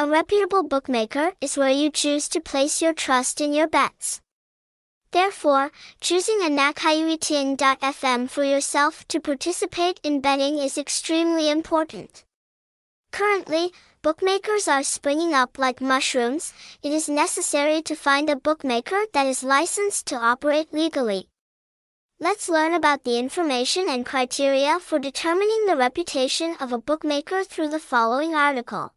A reputable bookmaker is where you choose to place your trust in your bets. Therefore, choosing a nhacaiuytin.fm for yourself to participate in betting is extremely important. Currently, bookmakers are springing up like mushrooms. It is necessary to find a bookmaker that is licensed to operate legally. Let's learn about the information and criteria for determining the reputation of a bookmaker through the following article.